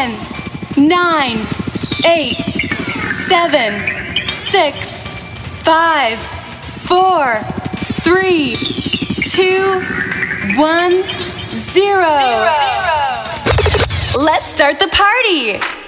10, 9, 8, 7, 6, 5, 4, 3, 2, 1, 0. Let's start the party!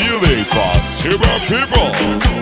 Music for Silver People.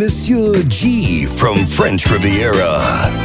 Monsieur G from French Riviera.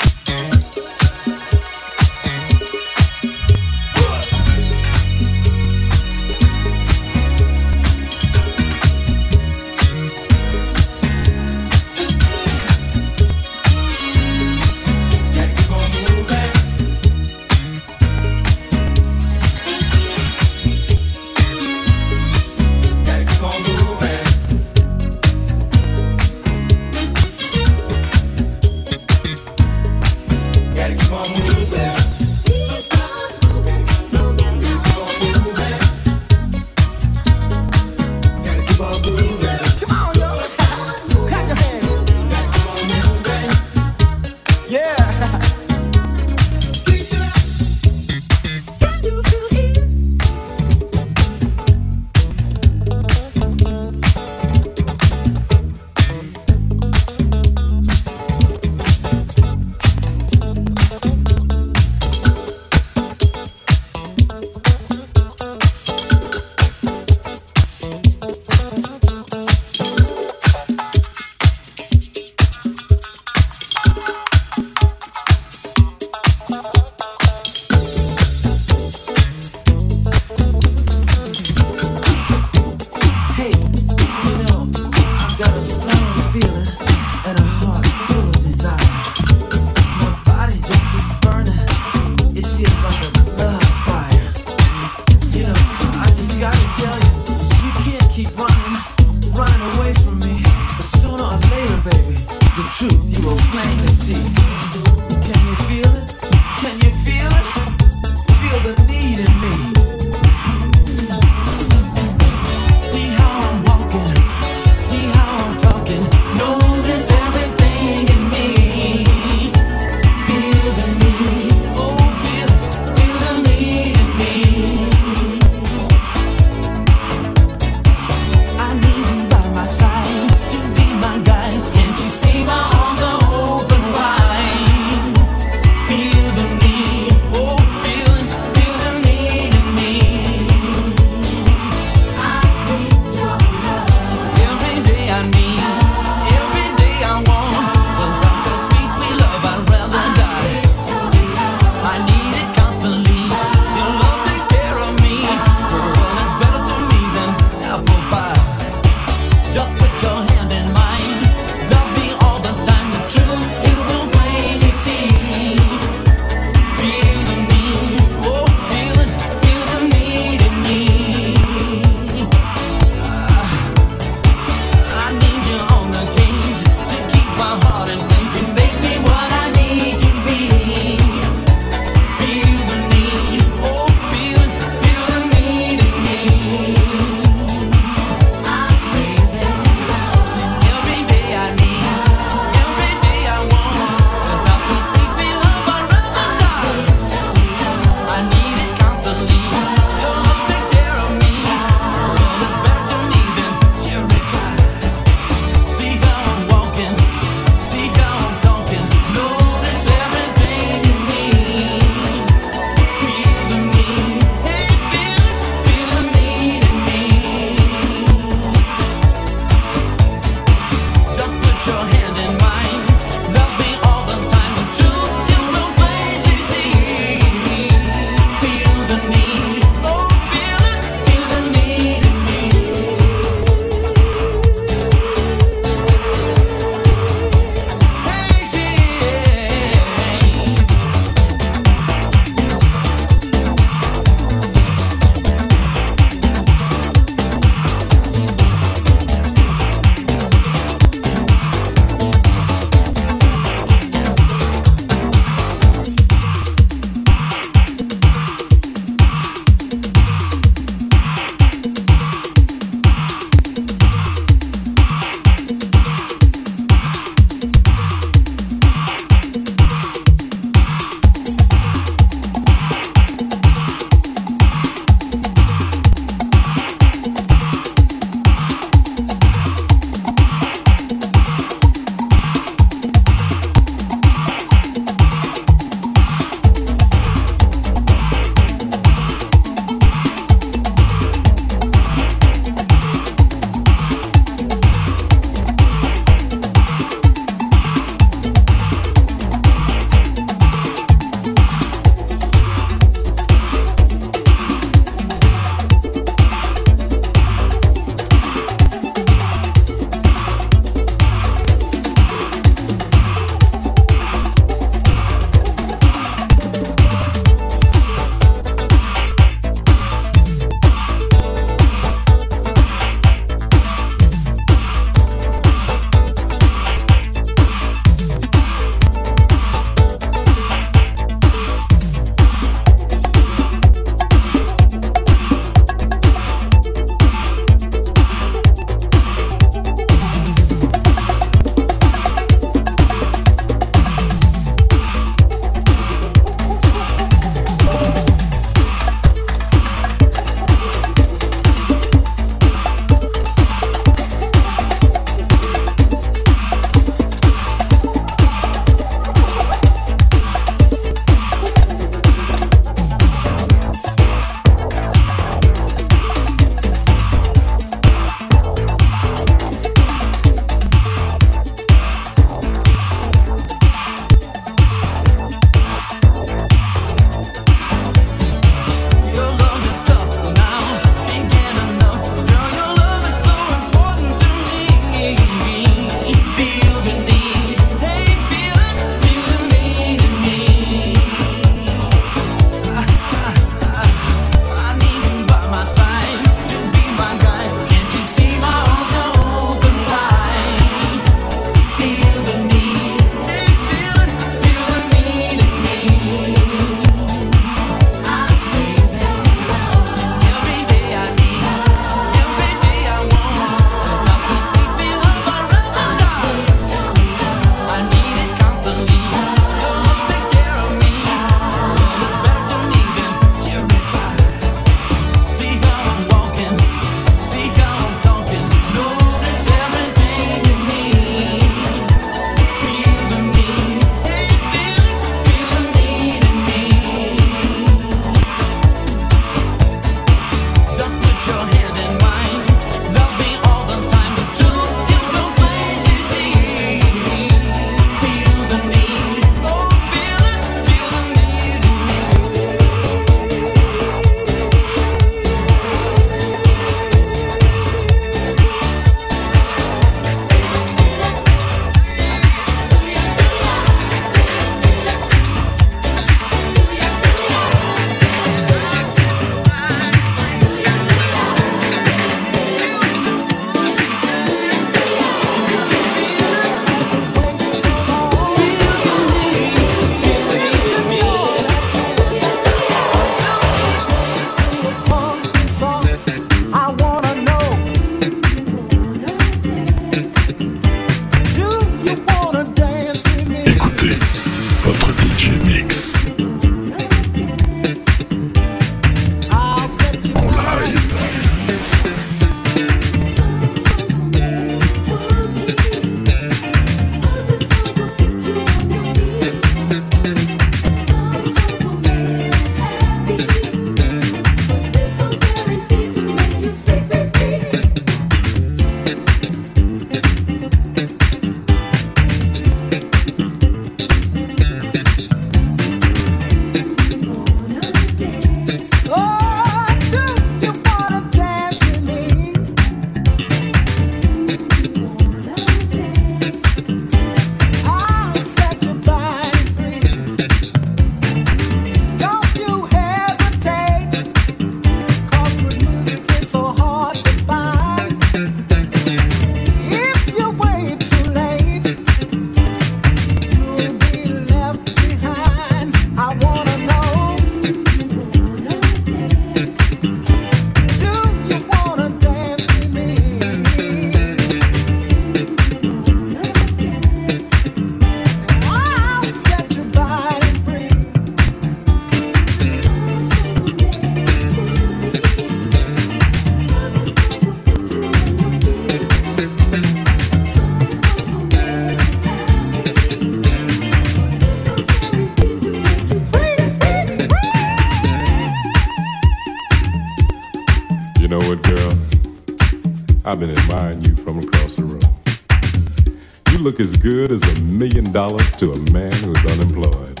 Look as good as a million dollars to a man who's unemployed.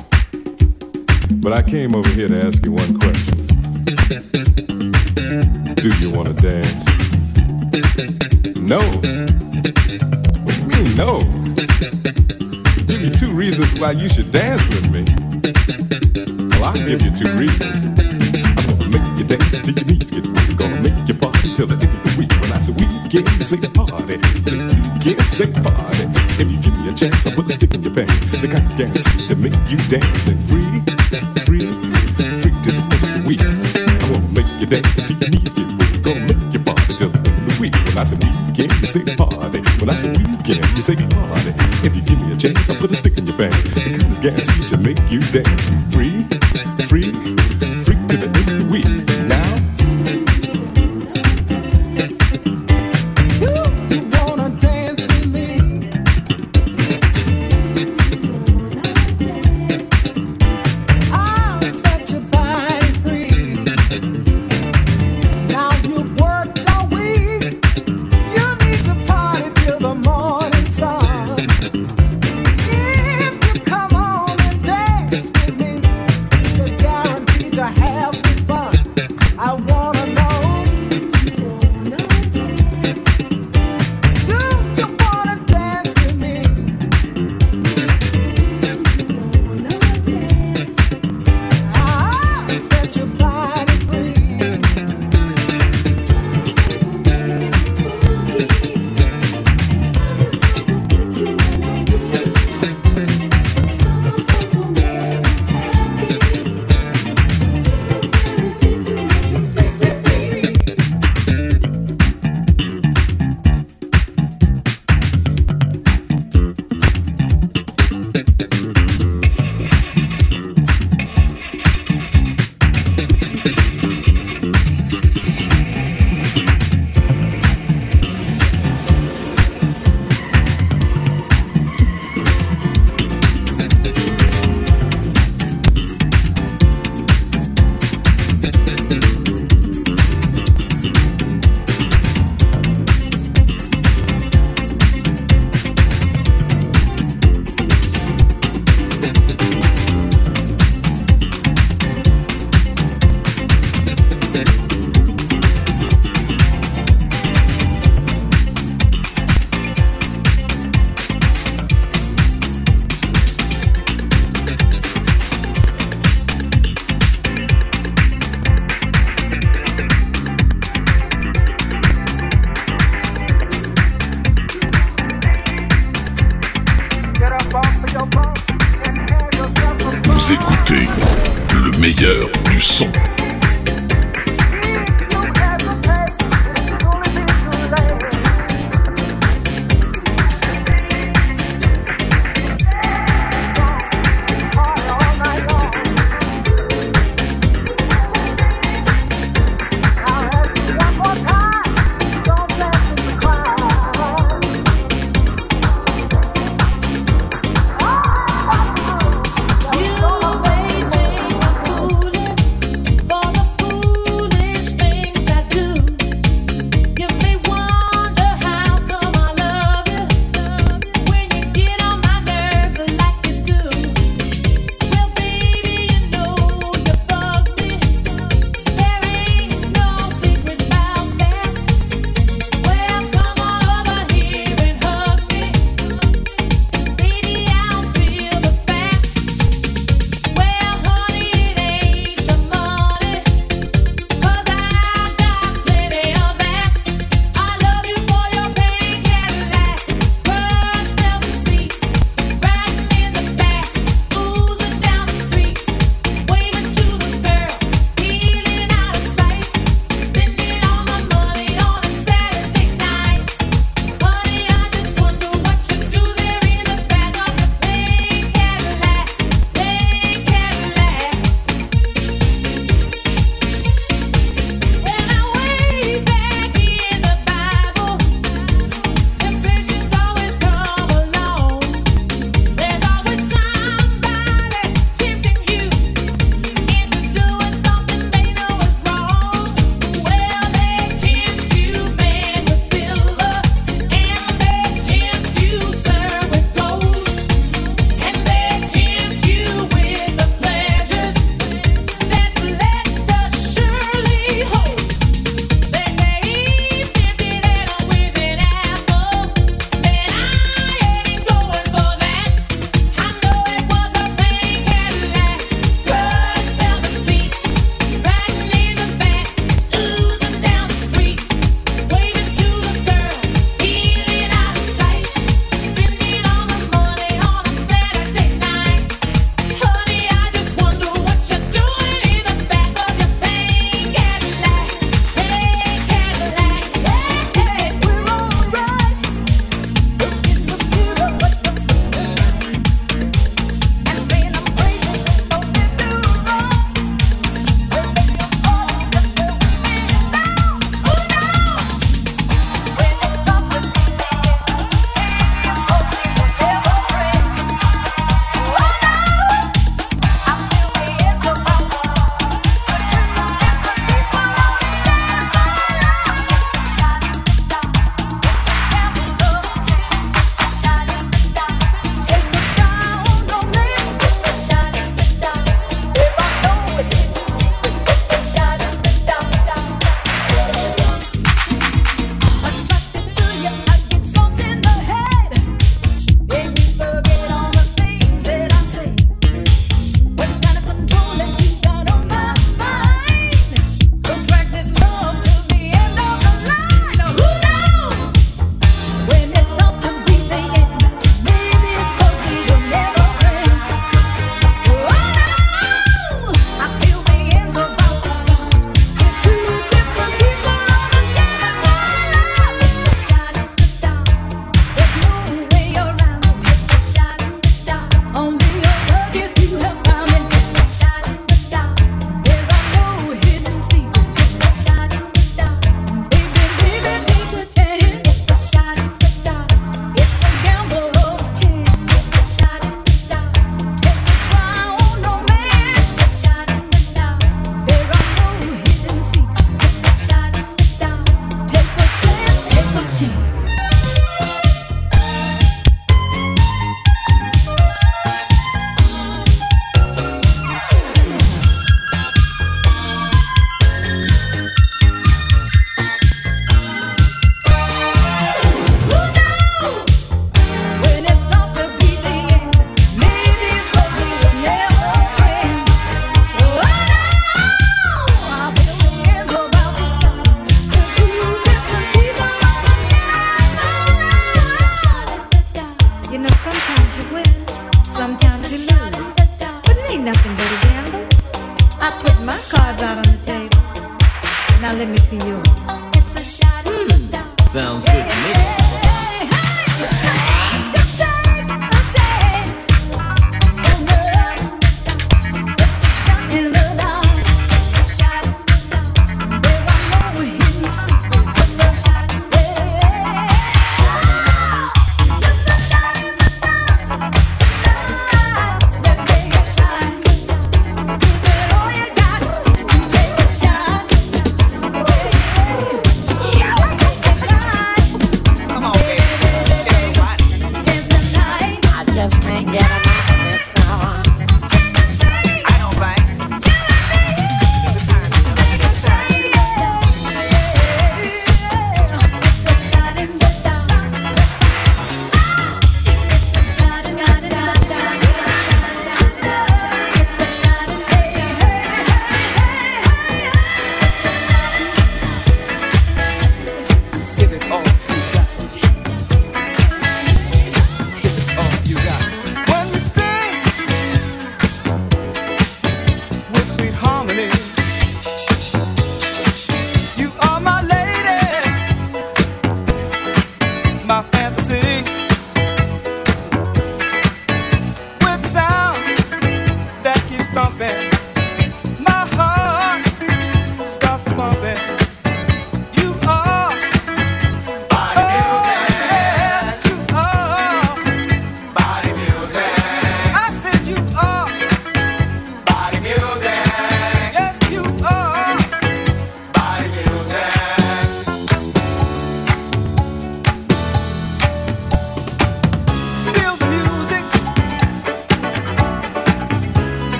But I came over here to ask you one question. Do you want to dance? No. What do you mean, no? Give me two reasons why you should dance with me. Well, I'll give you two reasons. I'm gonna make you dance till your knees get weak. Gonna make you party till the end of the week. When I say we, weekend, say party. Say weekend, say party. If you give me a chance, I'll put a stick in your pants. The kind that's guaranteed to make you dance and free, free, free till the end of the week. I wanna make you dance till your knees get weak. Gonna make you party till the end of the week. When I say weekend, you say party. When I say weekend, you say party. If you give me a chance, I'll put a stick in your pants. The kind that's guaranteed to make you dance free,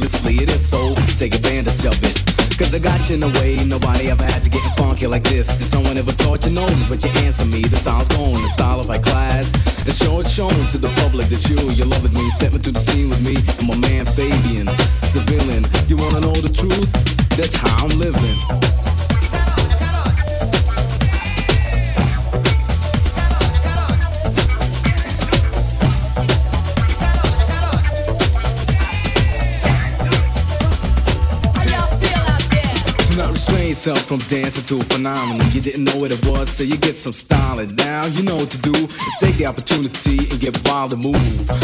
meticulously. It is so, take advantage of it. Cause I got you in a way nobody ever had you getting funky like this. Did someone ever taught you notice, but you answer me? The style's gone, the style of my class. And show it shown to the public that you, you love with me. Step into the scene with me, and my man Fabian, civilian. You wanna know the truth? That's how I'm living. Yourself from dancing to a phenomenon. You didn't know what it was, so you get some style. And now you know what to do. Is take the opportunity and get wild and move.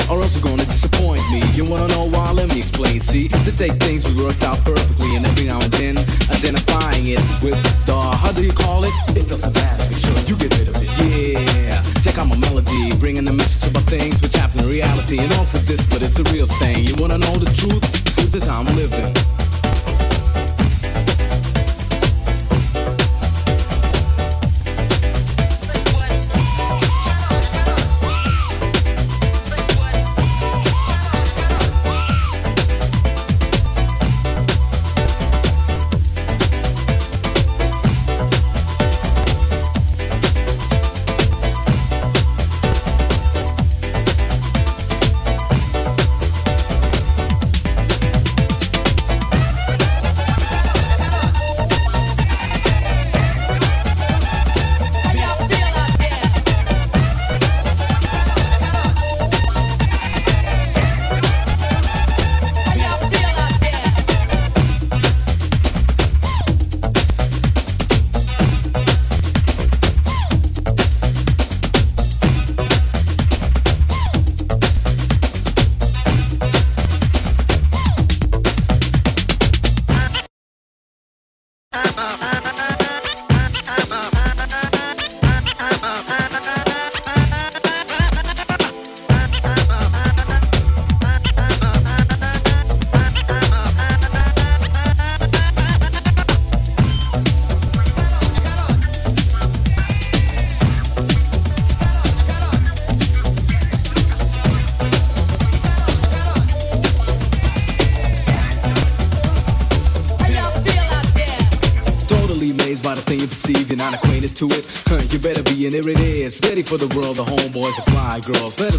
Or else you're gonna disappoint me. You wanna know why? Let me explain. See, to take things we worked out perfectly, and every now and then identifying it with the how do you call it? It doesn't matter. Sure you get rid of it. Yeah. Check out my melody, bringing the message about things which happen in reality. And also this, but it's a real thing. You wanna know the truth? This is how I'm living. For the world, the homeboys, the fly girls. Let